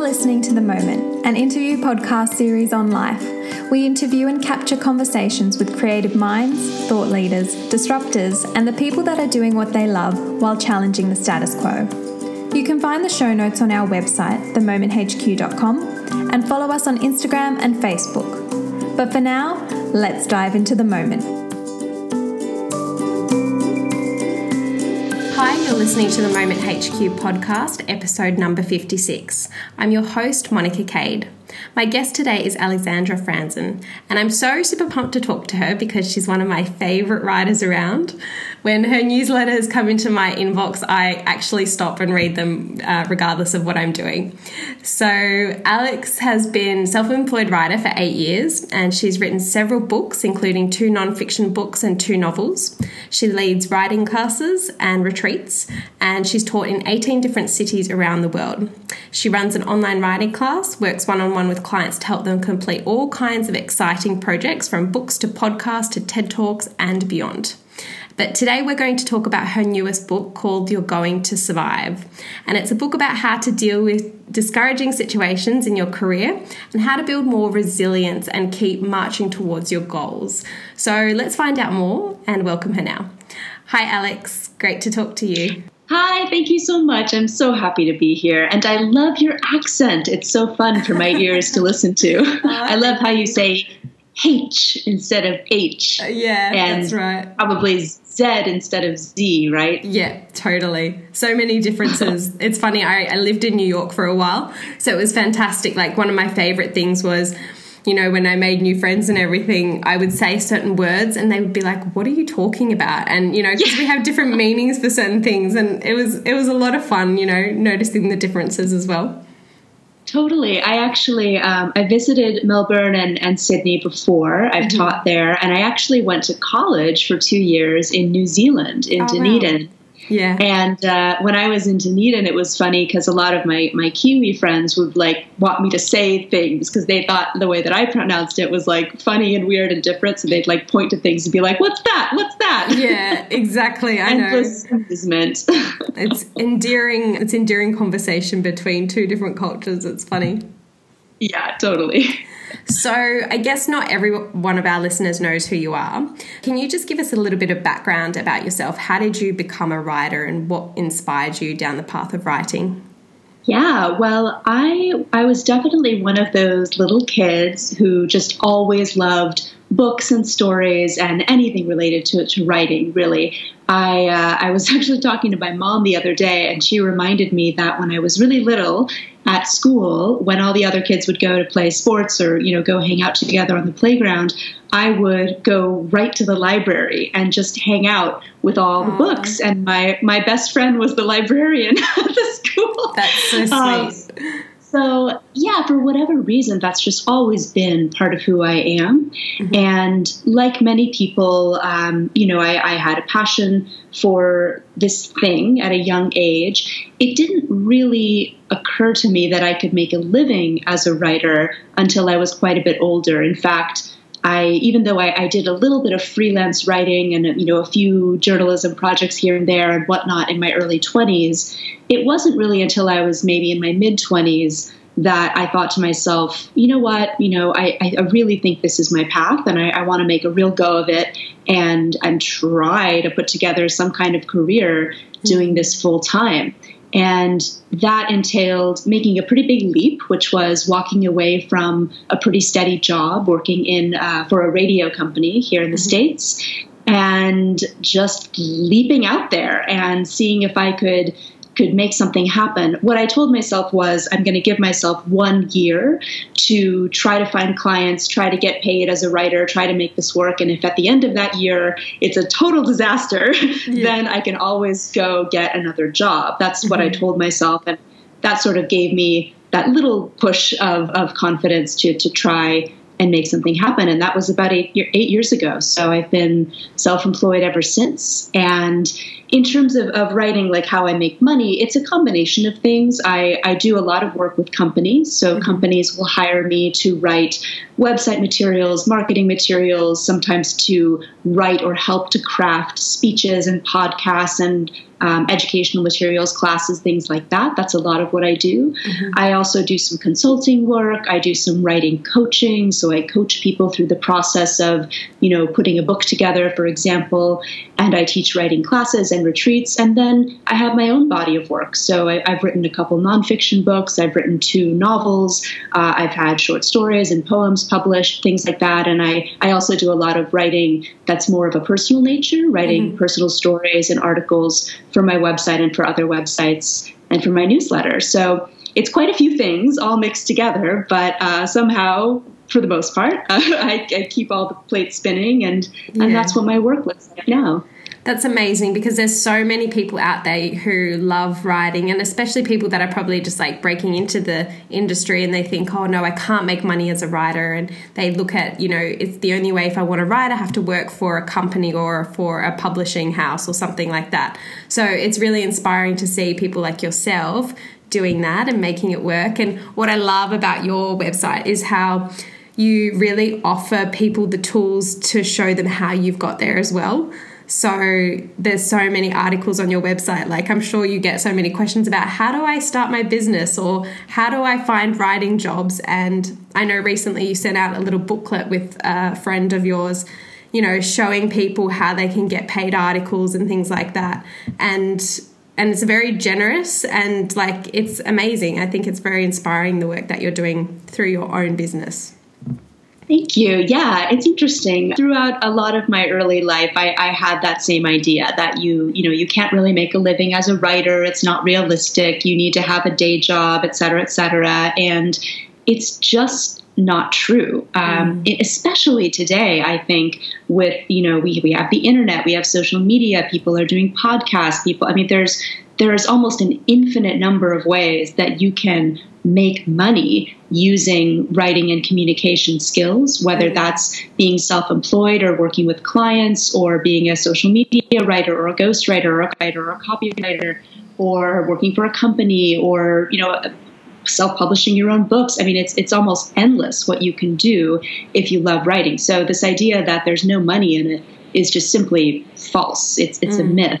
You're listening to The Moment, an interview podcast series on life. We interview and capture conversations with creative minds, thought leaders, disruptors, and the people that are doing what they love while challenging the status quo. You can find the show notes on our website, themomenthq.com, and follow us on Instagram and Facebook. But for now, let's dive into the moment. Listening to the Moment HQ podcast, episode number 56. I'm your host, Monica Kade. My guest today is Alexandra Franzen, and I'm so super pumped to talk to her because she's one of my favorite writers around. When her newsletters come into my inbox, I actually stop and read them uh, regardless of what I'm doing. So, Alex has been self-employed writer for 8 years and she's written several books including two non-fiction books and two novels. She leads writing classes and retreats and she's taught in 18 different cities around the world. She runs an online writing class, works one-on-one one with clients to help them complete all kinds of exciting projects from books to podcasts to TED Talks and beyond. But today we're going to talk about her newest book called You're Going to Survive. And it's a book about how to deal with discouraging situations in your career and how to build more resilience and keep marching towards your goals. So let's find out more and welcome her now. Hi, Alex. Great to talk to you. Hi, thank you so much. I'm so happy to be here. And I love your accent. It's so fun for my ears to listen to. I love how you say H instead of H. Uh, yeah, and that's right. Probably Z instead of Z, right? Yeah, totally. So many differences. it's funny, I, I lived in New York for a while, so it was fantastic. Like, one of my favorite things was you know, when I made new friends and everything, I would say certain words and they would be like, "What are you talking about?" And you know, because yeah. we have different meanings for certain things, and it was it was a lot of fun, you know, noticing the differences as well. Totally. I actually um, I visited Melbourne and, and Sydney before. I've mm-hmm. taught there, and I actually went to college for two years in New Zealand in oh, Dunedin. Wow. Yeah. And uh, when I was in Dunedin, it was funny because a lot of my, my Kiwi friends would like want me to say things because they thought the way that I pronounced it was like funny and weird and different. So they'd like point to things and be like, "What's that? What's that?" Yeah, exactly. I know. amusement. it's endearing. It's endearing conversation between two different cultures. It's funny. Yeah, totally. So, I guess not every one of our listeners knows who you are. Can you just give us a little bit of background about yourself? How did you become a writer and what inspired you down the path of writing? Yeah, well, I I was definitely one of those little kids who just always loved books and stories and anything related to, to writing, really. I, uh, I was actually talking to my mom the other day, and she reminded me that when I was really little at school, when all the other kids would go to play sports or you know go hang out together on the playground, I would go right to the library and just hang out with all the books. And my my best friend was the librarian at the school. That's so sweet. Um, so, yeah, for whatever reason, that's just always been part of who I am. Mm-hmm. And like many people, um, you know, I, I, had a passion for this thing at a young age. It didn't really occur to me that I could make a living as a writer until I was quite a bit older. In fact, I, even though I, I, did a little bit of freelance writing and you know a few journalism projects here and there and whatnot in my early 20s, it wasn't really until I was maybe in my mid 20s that I thought to myself, you know what, you know, I, I really think this is my path and I, I want to make a real go of it and and try to put together some kind of career doing mm-hmm. this full time. And that entailed making a pretty big leap, which was walking away from a pretty steady job working in uh, for a radio company here in the mm-hmm. States and just leaping out there and seeing if I could could make something happen. What I told myself was I'm going to give myself one year to try to find clients, try to get paid as a writer, try to make this work. And if at the end of that year it's a total disaster, yeah. then I can always go get another job. That's mm-hmm. what I mm-hmm. told myself. And that sort of gave me that little push of, of confidence to, to try and make something happen. And that was about eight, eight years ago. So I've been self employed ever since. And in terms of, of writing, like how I make money, it's a combination of things. I, I do a lot of work with companies. So mm-hmm. companies will hire me to write website materials, marketing materials, sometimes to write or help to craft speeches and podcasts and um, educational materials, classes, things like that. That's a lot of what I do. Mm-hmm. I also do some consulting work. I do some writing coaching. So I coach people through the process of, you know, putting a book together, for example. And I teach writing classes and retreats. And then I have my own body of work. So I, have written a couple nonfiction books. I've written two novels. Uh, I've had short stories and poems published, things like that. And I, I also do a lot of writing that's more of a personal nature, writing mm-hmm. personal stories and articles for my website and for other websites and for my newsletter. So it's quite a few things all mixed together, but uh, somehow, for the most part, uh, I, I, keep all the plates spinning, and, yeah. and that's what my work looks like now. That's amazing because there's so many people out there who love writing, and especially people that are probably just like breaking into the industry and they think, oh no, I can't make money as a writer. And they look at, you know, it's the only way if I want to write, I have to work for a company or for a publishing house or something like that. So it's really inspiring to see people like yourself doing that and making it work. And what I love about your website is how you really offer people the tools to show them how you've got there as well. So there's so many articles on your website. Like I'm sure you get so many questions about how do I start my business or how do I find writing jobs? And I know recently you sent out a little booklet with a friend of yours, you know, showing people how they can get paid articles and things like that. And and it's very generous and like it's amazing. I think it's very inspiring the work that you're doing through your own business. Thank you. Yeah, it's interesting. Throughout a lot of my early life, I, I, had that same idea that you, you know, you can't really make a living as a writer. It's not realistic. You need to have a day job, et cetera, et cetera. And it's just not true. Um, mm. especially today, I think with you know we we have the internet, we have social media. People are doing podcasts. People, I mean, there's there's almost an infinite number of ways that you can make money using writing and communication skills, whether that's being self employed or working with clients or being a social media writer or a ghostwriter or a writer or a copywriter or working for a company or, you know, self-publishing your own books. I mean, it's it's almost endless what you can do if you love writing. So this idea that there's no money in it is just simply false. It's it's mm. a myth.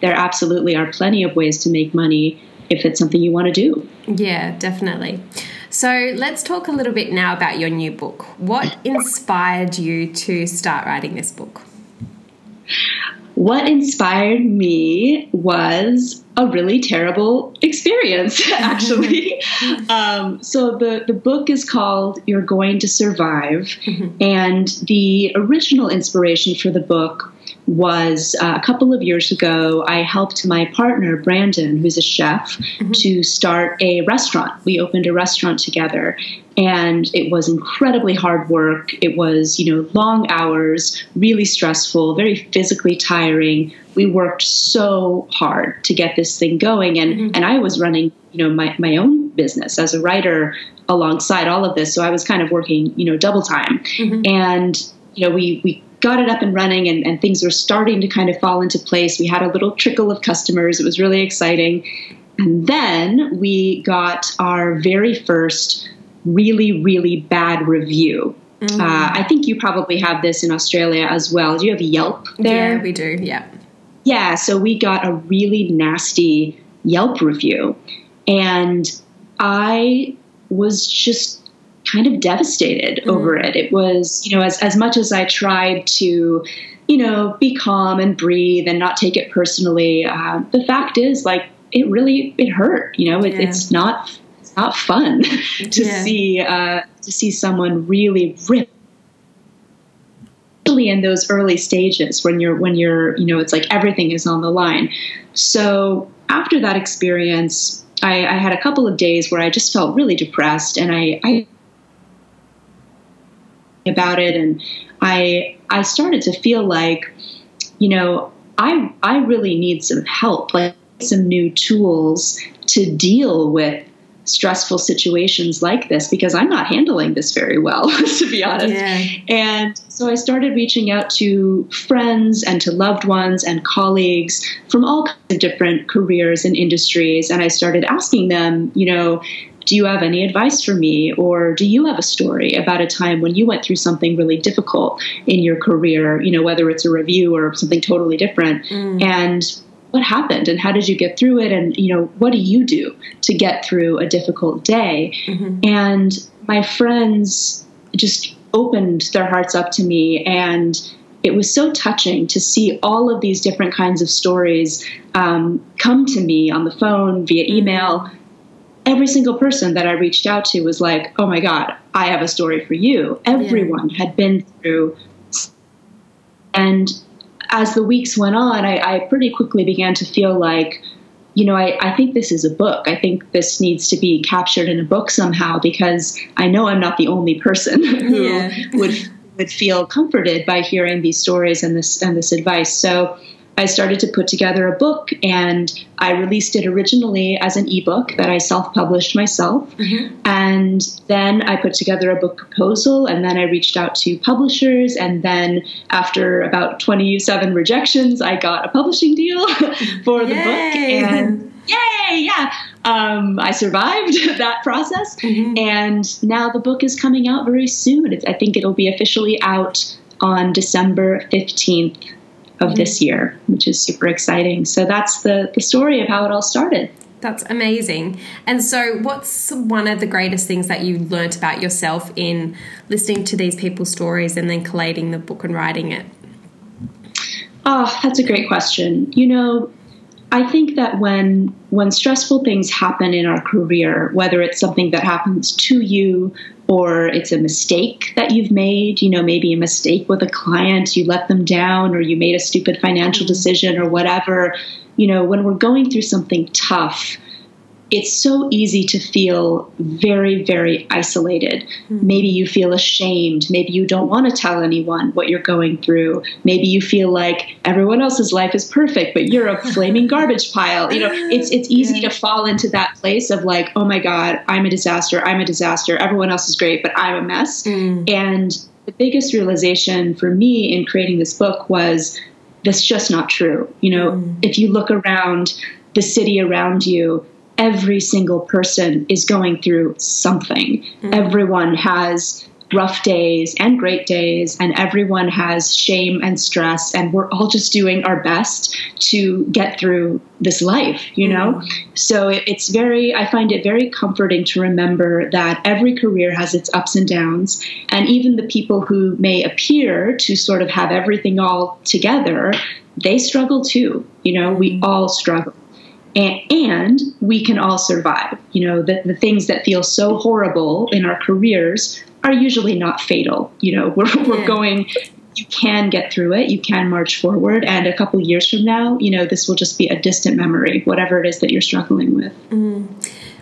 There absolutely are plenty of ways to make money if it's something you want to do. Yeah, definitely. So let's talk a little bit now about your new book. What inspired you to start writing this book? What inspired me was a really terrible experience, actually. um, so the, the book is called You're Going to Survive, mm-hmm. and the original inspiration for the book was uh, a couple of years ago, I helped my partner, Brandon, who's a chef, mm-hmm. to start a restaurant. We opened a restaurant together, and it was incredibly hard work. It was, you know, long hours, really stressful, very physically tiring. We worked so hard to get this thing going, and, mm-hmm. and I was running, you know, my, my own business as a writer alongside all of this. So I was kind of working, you know, double time. Mm-hmm. And you know, we we got it up and running and, and things were starting to kind of fall into place. We had a little trickle of customers. It was really exciting. And then we got our very first really, really bad review. Mm-hmm. Uh, I think you probably have this in Australia as well. Do you have Yelp there? Yeah, we do. Yeah. Yeah. So we got a really nasty Yelp review. And I was just kind of devastated mm. over it. It was, you know, as, as much as I tried to, you know, be calm and breathe and not take it personally, uh, the fact is, like, it really it hurt. You know, it, yeah. it's not it's not fun to yeah. see uh, to see someone really rip in those early stages when you're when you're you know it's like everything is on the line so after that experience I, I had a couple of days where i just felt really depressed and i, I about it and I I started to feel like you know I I really need some help like some new tools to deal with stressful situations like this because I'm not handling this very well, to be honest. Yeah. And so I started reaching out to friends and to loved ones and colleagues from all kinds of different careers and industries. And I started asking them, you know, do you have any advice for me? Or do you have a story about a time when you went through something really difficult in your career, you know, whether it's a review or something totally different? Mm. And what happened and how did you get through it and you know what do you do to get through a difficult day mm-hmm. and my friends just opened their hearts up to me and it was so touching to see all of these different kinds of stories um, come to me on the phone via mm-hmm. email every single person that i reached out to was like oh my god i have a story for you everyone yeah. had been through and as the weeks went on, I, I pretty quickly began to feel like, you know, I, I think this is a book. I think this needs to be captured in a book somehow because I know I'm not the only person who yeah. would would feel comforted by hearing these stories and this and this advice. So I started to put together a book and I released it originally as an ebook that I self published myself. Mm-hmm. And then I put together a book proposal and then I reached out to publishers. And then after about 27 rejections, I got a publishing deal for the Yay. book. And yay, yeah. Um, I survived that process. Mm-hmm. And now the book is coming out very soon. It's, I think it'll be officially out on December 15th of this mm-hmm. year, which is super exciting. So that's the, the story of how it all started. That's amazing. And so, what's one of the greatest things that you learnt about yourself in listening to these people's stories and then collating the book and writing it? Oh, that's a great question. You know, I think that when when stressful things happen in our career, whether it's something that happens to you or it's a mistake that you've made, you know, maybe a mistake with a client, you let them down or you made a stupid financial mm-hmm. decision or whatever, you know, when we're going through something tough, it's so easy to feel very, very isolated. Mm-hmm. Maybe you feel ashamed. Maybe you don't want to tell anyone what you're going through. Maybe you feel like everyone else's life is perfect, but you're a flaming garbage pile. You know, it's it's easy yeah. to fall into that place of like, oh my God, I'm a disaster. I'm a disaster. Everyone else is great, but I'm a mess. Mm. And the biggest realization for me in creating this book was that's just not true. You know, mm. if you look around the city around you, every single person is going through something. Mm-hmm. Everyone has rough days and great days, and everyone has shame and stress, and we're all just doing our best to get through this life, you know? Mm-hmm. So it's very, I find it very comforting to remember that every career has its ups and downs, and even the people who may appear to sort of have everything all together, they struggle too. You know, we mm-hmm. all struggle and, and we can all survive. You know, the, the things that feel so horrible in our careers are usually not fatal. You know, we're, we're going, you can get through it, you can march forward, and a couple years from now, you know, this will just be a distant memory, whatever it is that you're struggling with. Mm.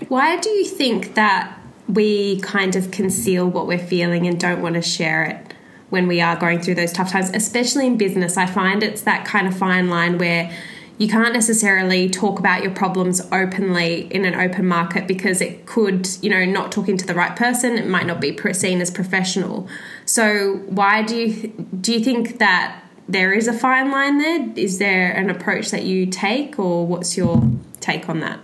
Why do you think that we kind of conceal what we're feeling and don't want to share it? When we are going through those tough times, especially in business, I find it's that kind of fine line where you can't necessarily talk about your problems openly in an open market because it could, you know, not talking to the right person, it might not be seen as professional. So, why do you do you think that there is a fine line there? Is there an approach that you take, or what's your take on that?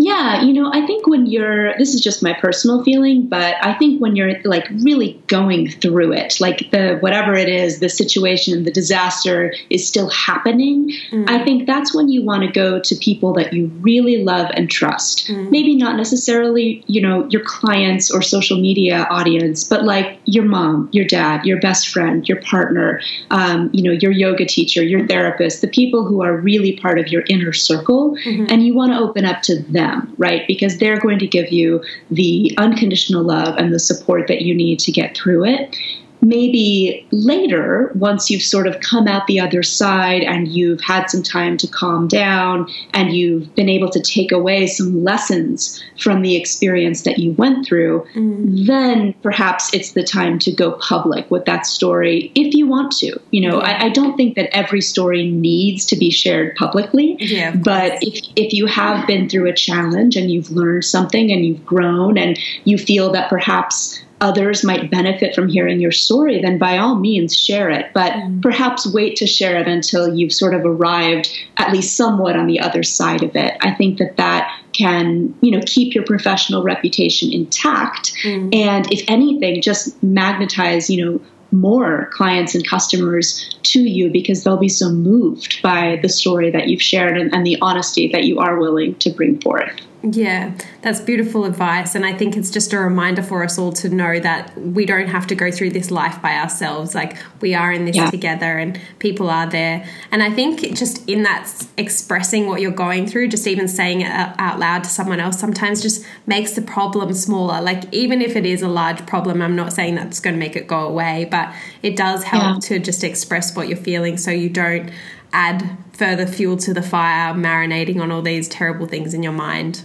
Yeah, you know, I think when you're, this is just my personal feeling, but I think when you're like really going through it, like the whatever it is, the situation, the disaster is still happening, mm. I think that's when you want to go to people that you really love and trust. Mm. Maybe not necessarily, you know, your clients or social media audience, but like your mom, your dad, your best friend, your partner, um, you know, your yoga teacher, your therapist, the people who are really part of your inner circle, mm-hmm. and you want to open up to them them, right? Because they're going to give you the unconditional love and the support that you need to get through it maybe later, once you've sort of come out the other side and you've had some time to calm down and you've been able to take away some lessons from the experience that you went through, mm. then perhaps it's the time to go public with that story if you want to. You know, yeah. I, I, don't think that every story needs to be shared publicly, yeah, but if, if you have been through a challenge and you've learned something and you've grown and you feel that perhaps others might benefit from hearing your story, then by all means share it. But mm. perhaps wait to share it until you've sort of arrived at least somewhat on the other side of it. I think that that can, you know, keep your professional reputation intact. Mm. And if anything, just magnetize, you know, more clients and customers to you because they'll be so moved by the story that you've shared and, and the honesty that you are willing to bring forth. Yeah, that's beautiful advice. And I think it's just a reminder for us all to know that we don't have to go through this life by ourselves. Like, we are in this yeah. together and people are there. And I think just in that expressing what you're going through, just even saying it out loud to someone else, sometimes just makes the problem smaller. Like, even if it is a large problem, I'm not saying that's going to make it go away, but it does help yeah. to just express what you're feeling so you don't add further fuel to the fire, marinating on all these terrible things in your mind.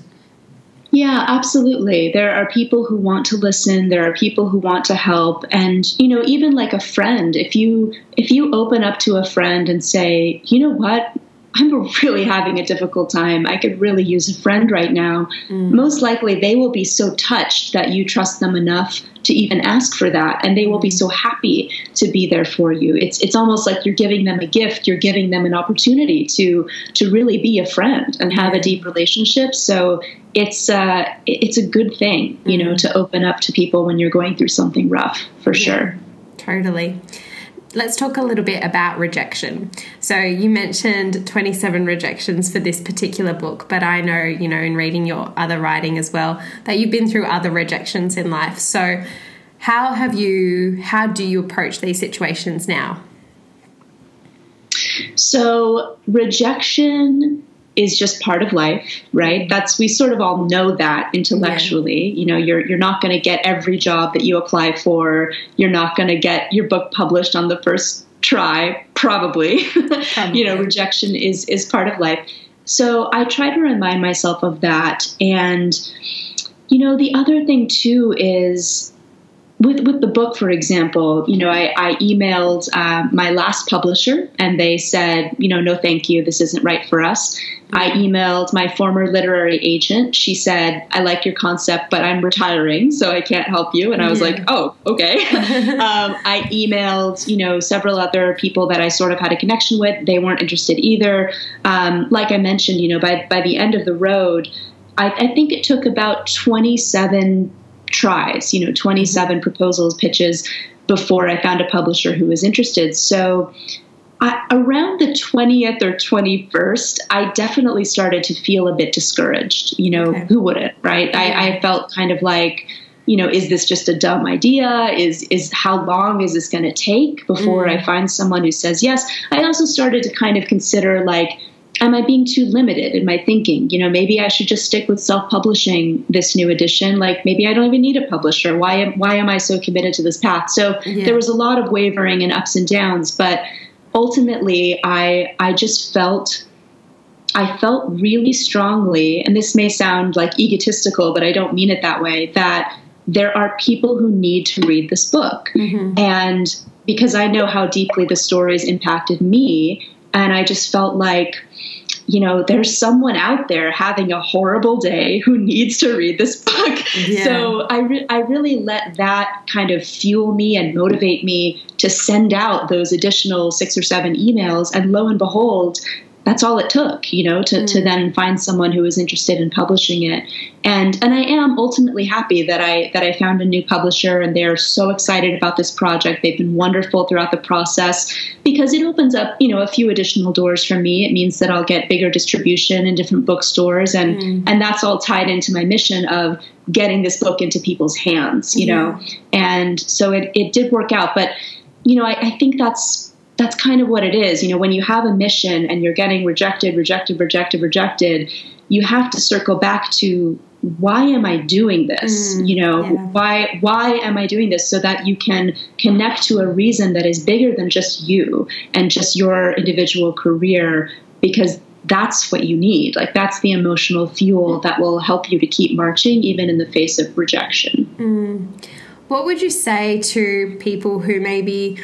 Yeah, absolutely. There are people who want to listen, there are people who want to help and you know, even like a friend, if you if you open up to a friend and say, "You know what? I'm really having a difficult time. I could really use a friend right now. Mm. Most likely, they will be so touched that you trust them enough to even ask for that, and they will be so happy to be there for you. It's it's almost like you're giving them a gift. You're giving them an opportunity to to really be a friend and have a deep relationship. So it's uh, it's a good thing, you know, mm. to open up to people when you're going through something rough, for yeah, sure. Totally let's talk a little bit about rejection. So you mentioned 27 rejections for this particular book, but I know, you know, in reading your other writing as well, that you've been through other rejections in life. So how have you how do you approach these situations now? So rejection is just part of life, right? That's we sort of all know that intellectually. Yeah. You know, you're you're not going to get every job that you apply for. You're not going to get your book published on the first try, probably. probably. you know, rejection is is part of life. So I try to remind myself of that and you know, the other thing too is with with the book, for example, you know, I, I emailed uh, my last publisher, and they said, you know, no, thank you, this isn't right for us. I emailed my former literary agent. She said, I like your concept, but I'm retiring, so I can't help you. And I was yeah. like, oh, okay. um, I emailed, you know, several other people that I sort of had a connection with. They weren't interested either. Um, like I mentioned, you know, by, by the end of the road, I, I think it took about 27 tries, you know, 27 proposals, pitches before I found a publisher who was interested. So I, around the 20th or 21st, I definitely started to feel a bit discouraged. You know, okay. who wouldn't, right? I, I felt kind of like, you know, is this just a dumb idea? Is is how long is this going to take before mm. I find someone who says yes? I also started to kind of consider like am I being too limited in my thinking? You know, maybe I should just stick with self-publishing this new edition. Like maybe I don't even need a publisher. Why am why am I so committed to this path? So yeah. there was a lot of wavering and ups and downs, but ultimately I I just felt I felt really strongly, and this may sound like egotistical, but I don't mean it that way, that there are people who need to read this book. Mm-hmm. And because I know how deeply the stories impacted me, and I just felt like you know, there's someone out there having a horrible day who needs to read this book. Yeah. So I, re- I really let that kind of fuel me and motivate me to send out those additional six or seven emails. And lo and behold, that's all it took, you know, to, mm. to then find someone who was interested in publishing it. And and I am ultimately happy that I that I found a new publisher and they're so excited about this project. They've been wonderful throughout the process because it opens up, you know, a few additional doors for me. It means that I'll get bigger distribution in different bookstores and mm. and that's all tied into my mission of getting this book into people's hands, you yeah. know. And so it, it did work out. But, you know, I, I think that's that's kind of what it is. You know, when you have a mission and you're getting rejected, rejected, rejected, rejected, you have to circle back to why am I doing this? Mm, you know, yeah. why why am I doing this so that you can connect to a reason that is bigger than just you and just your individual career because that's what you need. Like that's the emotional fuel that will help you to keep marching even in the face of rejection. Mm. What would you say to people who maybe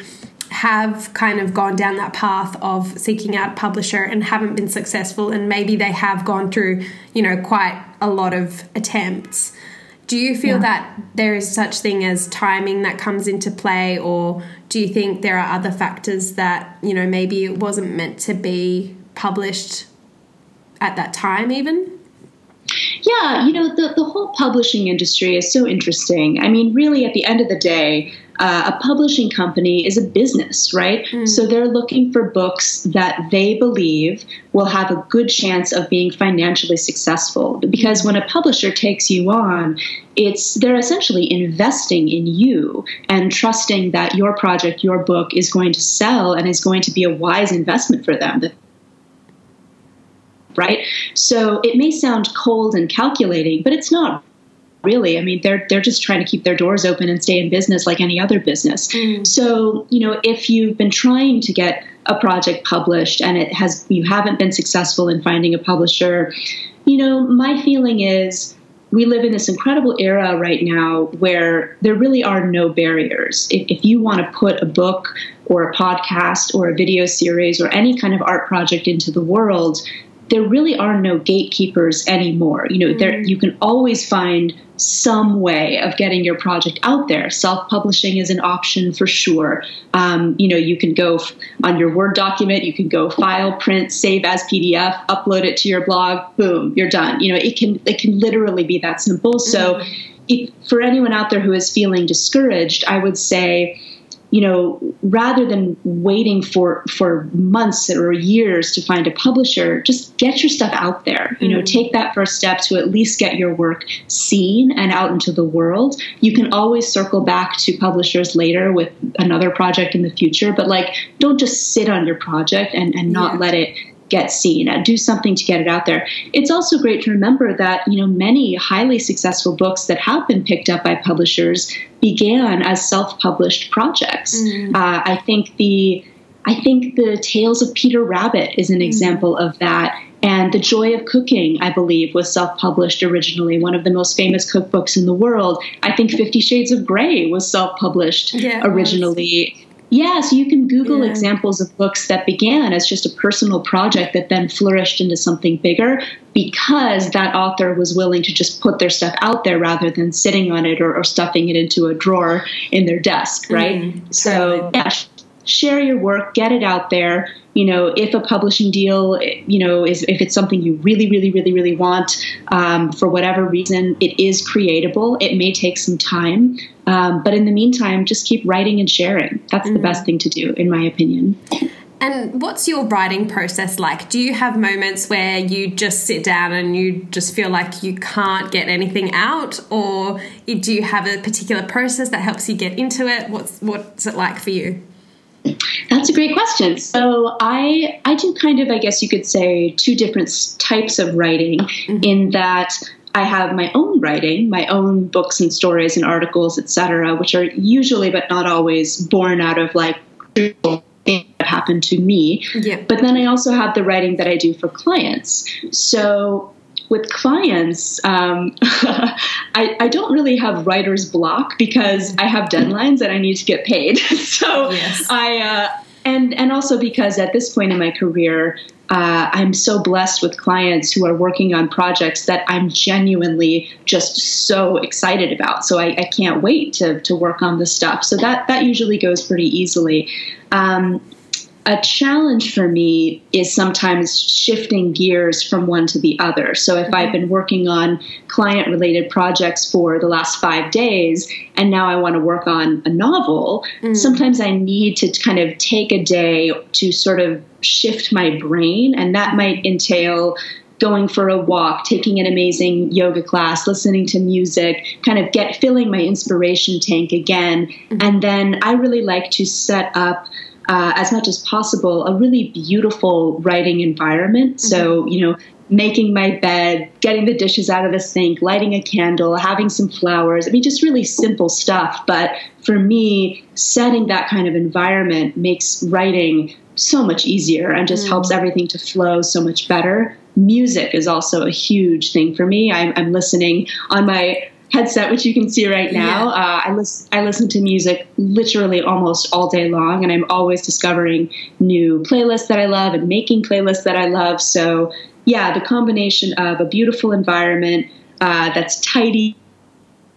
have kind of gone down that path of seeking out a publisher and haven't been successful and maybe they have gone through you know quite a lot of attempts do you feel yeah. that there is such thing as timing that comes into play or do you think there are other factors that you know maybe it wasn't meant to be published at that time even yeah, you know, the, the whole publishing industry is so interesting. I mean, really, at the end of the day, uh, a publishing company is a business, right? Mm. So they're looking for books that they believe will have a good chance of being financially successful. Because when a publisher takes you on, it's they're essentially investing in you and trusting that your project, your book is going to sell and is going to be a wise investment for them. Right? So it may sound cold and calculating, but it's not really i mean they're they're just trying to keep their doors open and stay in business like any other business mm. so you know if you've been trying to get a project published and it has you haven't been successful in finding a publisher you know my feeling is we live in this incredible era right now where there really are no barriers. If, if, you want to put a book or a podcast or a video series or any kind of art project into the world, there really are no gatekeepers anymore. You know, mm there you can always find some way of getting your project out there. Self-publishing is an option for sure. Um, you know, you can go f- on your Word document, you can go file, print, save as PDF, upload it to your blog. Boom, you're done. You know, it can it can literally be that simple. So, mm if, for anyone out there who is feeling discouraged, I would say you know, rather than waiting for for months or years to find a publisher, just get your stuff out there. You know, mm-hmm. take that first step to at least get your work seen and out into the world. You can always circle back to publishers later with another project in the future, but like don't just sit on your project and, and not yeah. let it get seen and do something to get it out there. It's also great to remember that, you know, many highly successful books that have been picked up by publishers began as self-published projects. Mm. Uh, I think the I think the Tales of Peter Rabbit is an mm. example of that. And The Joy of Cooking, I believe, was self published originally, one of the most famous cookbooks in the world. I think Fifty Shades of Grey was self published yeah, originally. Yeah, so you can Google yeah. examples of books that began as just a personal project that then flourished into something bigger because that author was willing to just put their stuff out there rather than sitting on it or, or stuffing it into a drawer in their desk, right? Mm, so, yeah, share your work, get it out there you know, if a publishing deal, you know, is if it's something you really, really, really, really want um, for whatever reason, it is creatable. It may take some time, um, but in the meantime, just keep writing and sharing. That's mm-hmm. the best thing to do, in my opinion. And what's your writing process like? Do you have moments where you just sit down and you just feel like you can't get anything out, or do you have a particular process that helps you get into it? What's what's it like for you? That's a great question. So I I do kind of I guess you could say two different types of writing mm-hmm. in that I have my own writing, my own books and stories and articles, etc., which are usually but not always born out of like things that happened to me. Yeah. But then I also have the writing that I do for clients. So with clients, um, I, I, don't really have writer's block because I have deadlines and I need to get paid. so yes. I uh, and and also because at this point in my career, uh, I'm so blessed with clients who are working on projects that I'm genuinely just so excited about. So I, I can't wait to to work on this stuff. So that that usually goes pretty easily. Um, a challenge for me is sometimes shifting gears from one to the other. So if I've been working on client related projects for the last five days and now I want to work on a novel, mm. sometimes I need to kind of take a day to sort of shift my brain. And that might entail going for a walk, taking an amazing yoga class, listening to music, kind of get filling my inspiration tank again. Mm-hmm. And then I really like to set up uh, as much as possible a really beautiful writing environment. Mm-hmm. So, you know, making my bed, getting the dishes out of the sink, lighting a candle, having some flowers. I mean, just really simple stuff. But for me, setting that kind of environment makes writing so much easier and just mm. helps everything to flow so much better. Music is also a huge thing for me. I'm, I'm listening on my headset, which you can see right now. Yeah. Uh, I, listen, I listen to music literally almost all day long, and I'm always discovering new playlists that I love and making playlists that I love. So, yeah, the combination of a beautiful environment uh, that's tidy,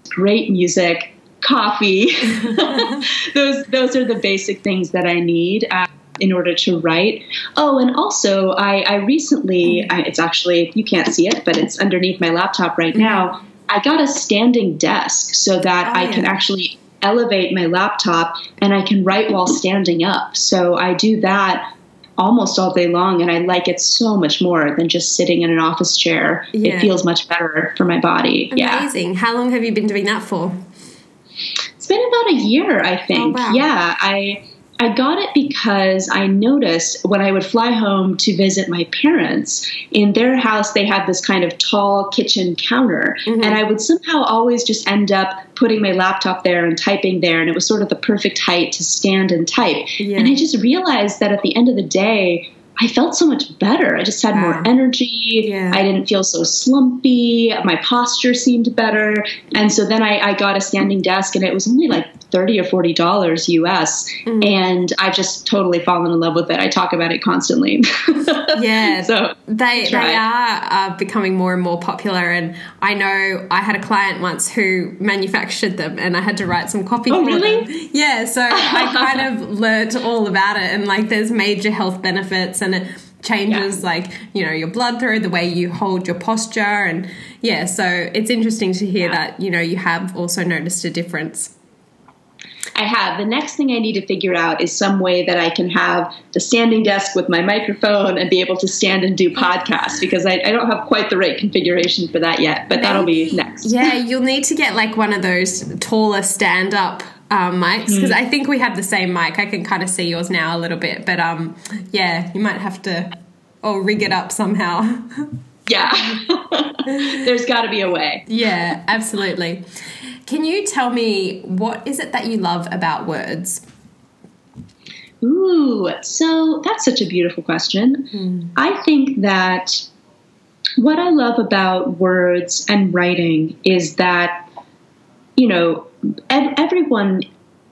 great music, coffee, those those are the basic things that I need. Uh, in order to write. Oh, and also, I, I recently, I, it's actually, you can't see it, but it's underneath my laptop right now. I got a standing desk so that oh, I can oh, actually elevate my laptop and I can write while standing up. So I do that almost all day long and I like it so much more than just sitting in an office chair. Yeah. It feels much better for my body. Yeah. Amazing. How long have you been doing that for? It's been about a year, I think. Oh, wow. Yeah, I I got it because I noticed when I would fly home to visit my parents, in their house they had this kind of tall kitchen counter, mm-hmm. and I would somehow always just end up putting my laptop there and typing there, and it was sort of the perfect height to stand and type. Yeah. And I just realized that at the end of the day, I felt so much better. I just had Wow. more energy. Yeah. I didn't feel so slumpy. My posture seemed better. And so then I, I got a standing desk, and it was only like thirty or forty dollars US. Mm. And I've just totally fallen in love with it. I talk about it constantly. Yeah. so They Try they are uh, becoming more and more popular, and I know I had a client once who manufactured them, and I had to write some copy Oh, for really? them. Yeah, so I kind of learnt all about it, and like there's major health benefits, and it changes like you know your blood through the way you hold your posture, and yeah, so it's interesting to hear Yeah. that you know you have also noticed a difference. I have. The next thing I need to figure out is some way that I can have the standing desk with my microphone and be able to stand and do podcasts because I, I don't have quite the right configuration for that yet, but that'll be next. Yeah, you'll need to get like one of those taller stand up um, mics because I think we have the same mic. I can kind of see yours now a little bit, but um, yeah, you might have to or rig it up somehow. Yeah. There's got to be a way. yeah, absolutely. Can you tell me what is it that you love about words? Ooh, so that's such a beautiful question. I think that what I love about words and writing is that, you know, everyone,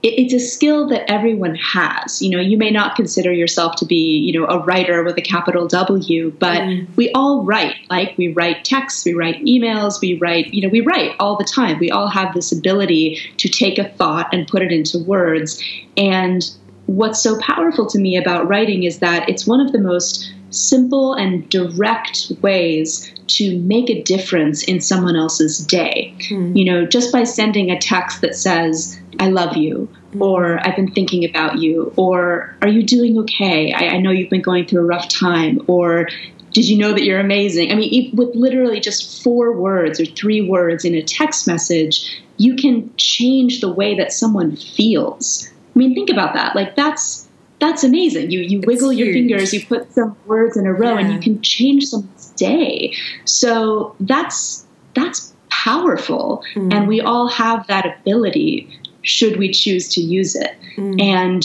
it's a skill that everyone has. You know, you may not consider yourself to be, you know, a writer with a capital W, but mm-hmm. we all write. Like, we write texts, we write emails, we write, you know, we write all the time. We all have this ability to take a thought and put it into words. And what's so powerful to me about writing is that it's one of the most simple and direct ways to make a difference in someone else's day. Hmm. You know, just by sending a text that says, I love you, hmm. or I've been thinking about you, or are you doing okay? I, I know you've been going through a rough time, or did you know that you're amazing? I mean, with literally just four words or three words in a text message, you can change the way that someone feels. I mean, think about that. Like that's that's amazing. You you wiggle your huge. fingers, you put some words in a row, and you can change someone's day. So that's that's powerful, mm. and we all have that ability. Should we choose to use it? Mm. And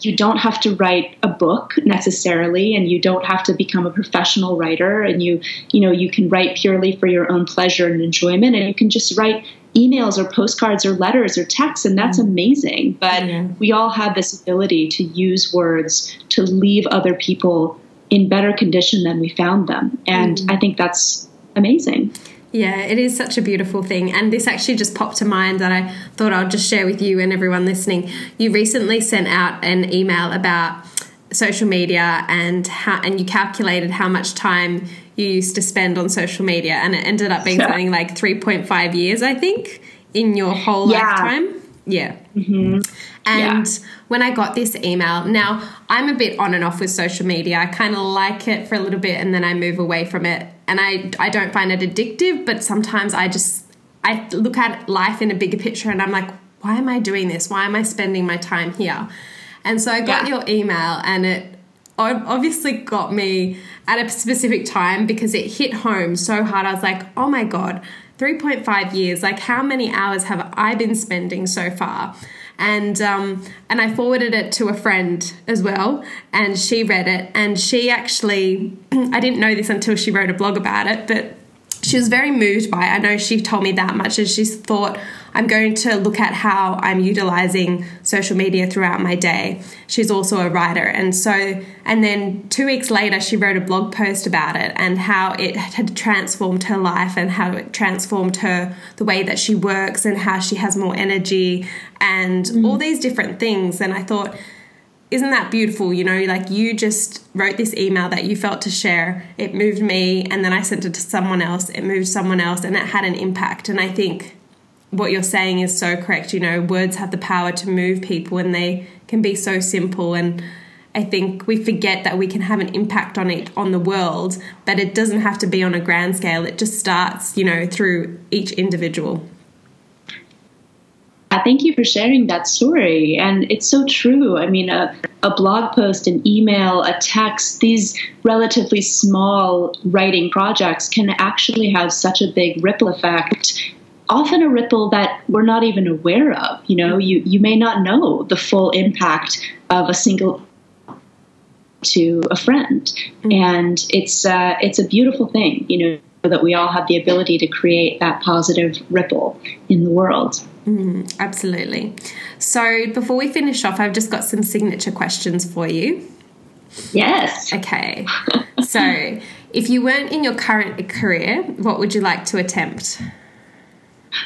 you don't have to write a book necessarily, and you don't have to become a professional writer. And you, you know, you can write purely for your own pleasure and enjoyment, and you can just write emails or postcards or letters or texts, and that's mm-hmm. amazing. But Yeah. we all have this ability to use words to leave other people in better condition than we found them, and mm-hmm. I think that's amazing. Yeah, it is such a beautiful thing. And this actually just popped to mind that I thought I'll just share with you and everyone listening. You recently sent out an email about social media and how and you calculated how much time you used to spend on social media and it ended up being something like 3.5 years I think in your whole Yeah. lifetime. Mm-hmm. Yeah. And when I got this email, now I'm a bit on and off with social media. I kind of like it for a little bit and then I move away from it. And I, I don't find it addictive, but sometimes I just I look at life in a bigger picture and I'm like, why am I doing this? Why am I spending my time here? And so I got Yeah. your email and it obviously got me at a specific time because it hit home so hard. I was like, oh my God, 3.5 years. Like, how many hours have I been spending so far? And um, and I forwarded it to a friend as well, and she read it, and she actually I didn't know this until she wrote a blog about it, but she was very moved by it. I know she told me that much, and she's thought, I'm going to look at how I'm utilizing social media throughout my day. She's also a writer. And so, and then two weeks later, she wrote a blog post about it and how it had transformed her life and how it transformed her, the way that she works and how she has more energy and mm. all these different things. And I thought, isn't that beautiful? You know, like you just wrote this email that you felt to share. It moved me, and then I sent it to someone else. It moved someone else, and it had an impact. And I think what you're saying is so correct. You know, words have the power to move people and they can be so simple and I think we forget that we can have an impact on it on the world, but it doesn't have to be on a grand scale. It just starts, you know, through each individual. Thank you for sharing that story. And it's so true. I mean, a, a blog post, an email, a text, these relatively small writing projects can actually have such a big ripple effect often a ripple that we're not even aware of. You know, you, you may not know the full impact of a single to a friend, mm-hmm. and it's uh, it's a beautiful thing. You know that we all have the ability to create that positive ripple in the world. Mm, absolutely. So before we finish off, I've just got some signature questions for you. Yes. Okay. so if you weren't in your current career, what would you like to attempt?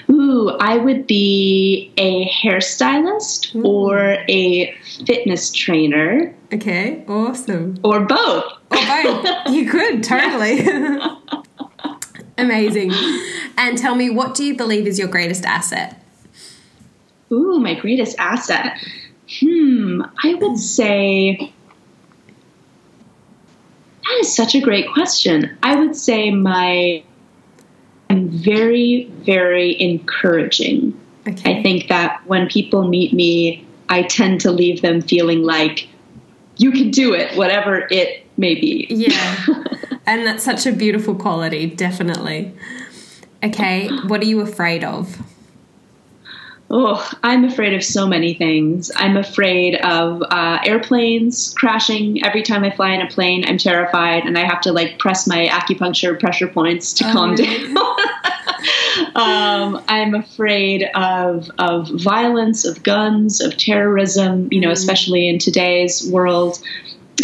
Ooh, I would be a hairstylist Ooh. or a fitness trainer. Okay, awesome. Or both. Or both. you could, totally. Amazing. And tell me, what do you believe is your greatest asset? Ooh, my greatest asset. Hmm, I would say that is such a great question. I would say my I'm very, very encouraging. Okay. I think that when people meet me, I tend to leave them feeling like you can do it, whatever it may be. Yeah. and that's such a beautiful quality, definitely. Okay, what are you afraid of? Oh, I'm afraid of so many things. I'm afraid of uh, airplanes crashing. Every time I fly in a plane, I'm terrified, and I have to like press my acupuncture pressure points to oh, calm down. um, I'm afraid of of violence, of guns, of terrorism. You know, mm. especially in today's world.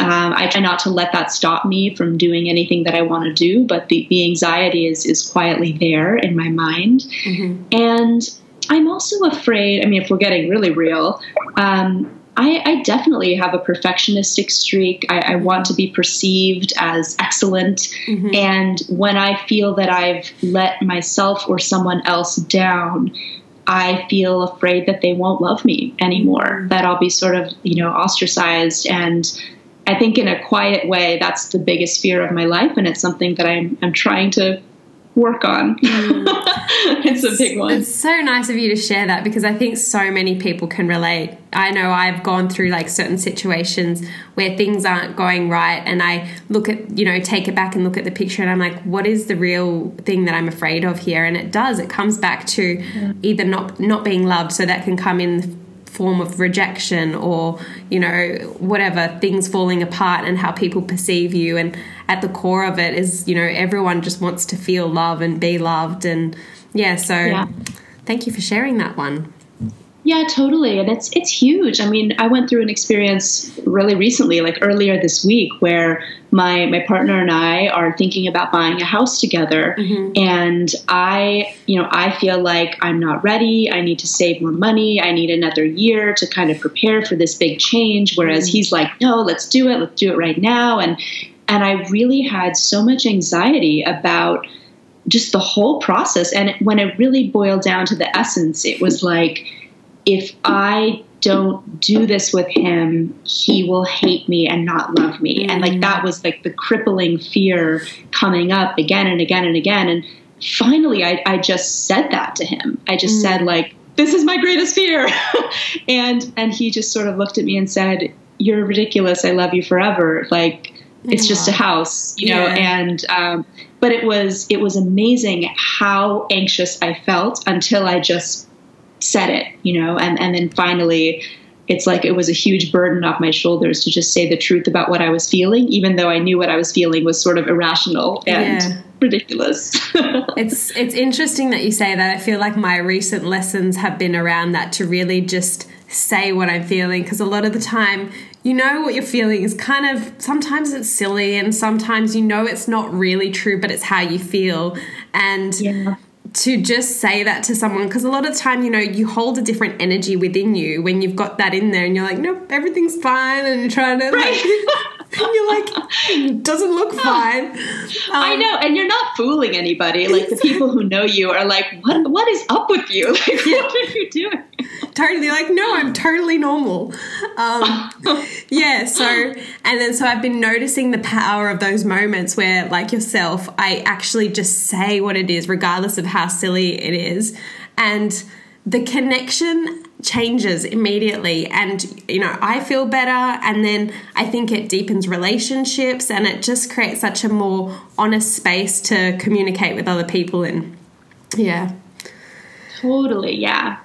Um, I try not to let that stop me from doing anything that I want to do, but the, the anxiety is is quietly there in my mind, mm-hmm. and I'm also afraid, I mean, if we're getting really real, um, I, I, definitely have a perfectionistic streak. I, I want to be perceived as excellent. Mm-hmm. And when I feel that I've let myself or someone else down, I feel afraid that they won't love me anymore, mm-hmm. that I'll be sort of, you know, ostracized. And I think in a quiet way, that's the biggest fear of my life. And it's something that I'm, I'm trying to work on. Mm. it's, it's, a big one. It's so nice of you to share that because I think so many people can relate. I know I've gone through like certain situations where things aren't going right and I look at, you know, take it back and look at the picture and I'm like, what is the real thing that I'm afraid of here? And it does. It comes back to yeah. either not not being loved so that can come in form of rejection or you know whatever things falling apart and how people perceive you. And at the core of it is you know everyone just wants to feel love and be loved. And yeah so yeah. thank you for sharing that one yeah, totally. And it's it's huge. I mean, I went through an experience really recently, like earlier this week, where my my partner and I are thinking about buying a house together. Mm-hmm. And I, you know, I feel like I'm not ready. I need to save more money. I need another year to kind of prepare for this big change. Whereas mm-hmm. he's like, no, let's do it. Let's do it right now. And and I really had so much anxiety about just the whole process. And when it really boiled down to the essence, it was like if I don't do this with him, he will hate me and not love me. And like that was like the crippling fear coming up again and again and again. And finally, I, I just said that to him. I just mm. said, like, this is my greatest fear. and and he just sort of looked at me and said, You're ridiculous. I love you forever. Like, it's just a house, you know, yeah. and um, but it was it was amazing how anxious I felt until I just said it, you know, and, and then finally it's like it was a huge burden off my shoulders to just say the truth about what I was feeling, even though I knew what I was feeling was sort of irrational and yeah. ridiculous. it's it's interesting that you say that. I feel like my recent lessons have been around that to really just say what I'm feeling because a lot of the time you know what you're feeling is kind of sometimes it's silly and sometimes you know it's not really true but it's how you feel and yeah to just say that to someone because a lot of the time you know you hold a different energy within you when you've got that in there and you're like nope everything's fine and you're trying to right. like you're like, doesn't look fine. Um, I know, and you're not fooling anybody. Like the people who know you are like, what What is up with you? Like, Yeah. what are you doing? totally like no i'm totally normal um, yeah so and then so i've been noticing the power of those moments where like yourself i actually just say what it is regardless of how silly it is and the connection changes immediately and you know i feel better and then i think it deepens relationships and it just creates such a more honest space to communicate with other people in yeah Totally, yeah.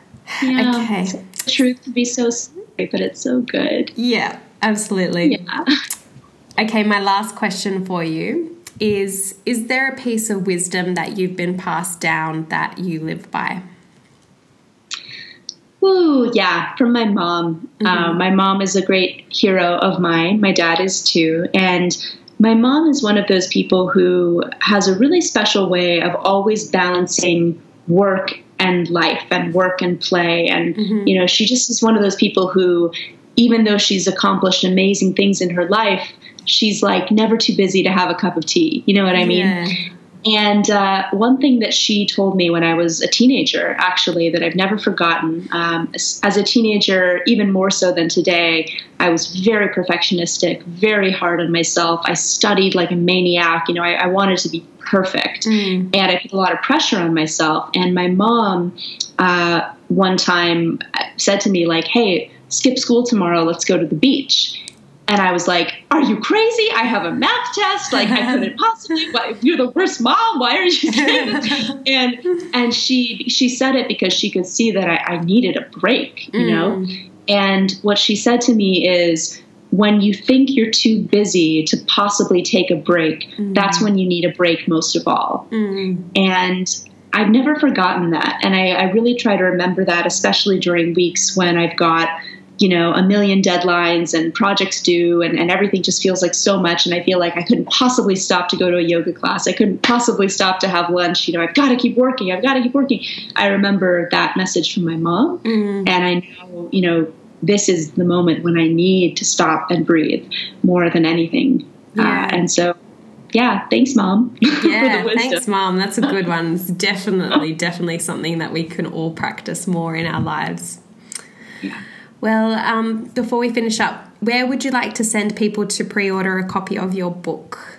yeah. Okay. Truth can be so scary, but it's so good. yeah absolutely Yeah. Okay, my last question for you is Is there a piece of wisdom that you've been passed down that you live by? Ooh, yeah, from my mom. Um, my mom is a great hero of mine. My dad is too. And my mom is one of those people who has a really special way of always balancing work and life and work and play. And, you know, she just is one of those people who, even though she's accomplished amazing things in her life, she's like never too busy to have a cup of tea. You know what I mean? Yeah. And uh, one thing that she told me when I was a teenager, actually, that I've never forgotten, um, as, as a teenager, even more so than today, I was very perfectionistic, very hard on myself. I studied like a maniac. You know, I, I wanted to be perfect. And I put a lot of pressure on myself. And my mom, uh, one time, said to me, like, hey, skip school tomorrow, let's go to the beach. And I was like, "Are you crazy? I have a math test. Like, I couldn't possibly. Why, you're the worst mom. Why are you doing this?" And and she she said it because she could see that I, I needed a break, you know. Mm. And what she said to me is, when you think you're too busy to possibly take a break, mm. that's when you need a break most of all. Mm. And I've never forgotten that. And I, I really try to remember that, especially during weeks when I've got, you know, a million deadlines and projects due and, and everything just feels like so much. And I feel like I couldn't possibly stop to go to a yoga class. I couldn't possibly stop to have lunch. You know, I've got to keep working. I've got to keep working. I remember that message from my mom. And I know, you know, this is the moment when I need to stop and breathe more than anything. Yeah. Uh, and so, yeah, thanks, mom. Yeah, thanks, Mom. That's a good one. It's definitely, definitely something that we can all practice more in our lives. Well, um, before we finish up, where would you like to send people to pre order a copy of your book?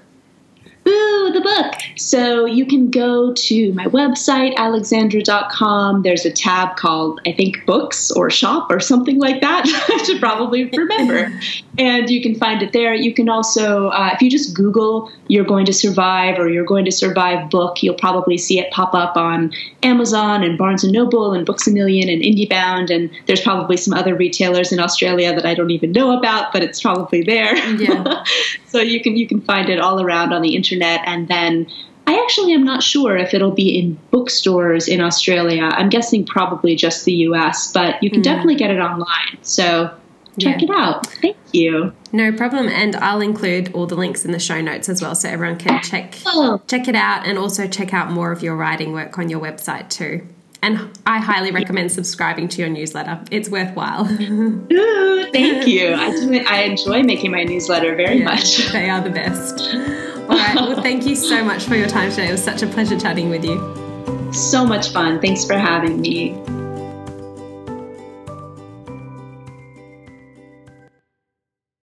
Book. So you can go to my website, alexandra.com. There's a tab called, I think, books or shop or something like that. I should probably remember. and you can find it there. You can also, uh, if you just Google You're Going to Survive or You're Going to Survive book, you'll probably see it pop up on Amazon and Barnes and Noble and Books a Million and IndieBound. And there's probably some other retailers in Australia that I don't even know about, but it's probably there. Yeah. so you can you can find it all around on the internet and then I actually am not sure if it'll be in bookstores in Australia. I'm guessing probably just the US, but you can hmm. definitely get it online. So check Yeah. it out. Thank you. No problem. And I'll include all the links in the show notes as well so everyone can check Oh, check it out and also check out more of your writing work on your website too. And I highly recommend subscribing to your newsletter. It's worthwhile. ooh, thank you. I do, I enjoy making my newsletter very Yeah, much. They are the best. All right. Well, thank you so much for your time today. It was such a pleasure chatting with you. So much fun. Thanks for having me.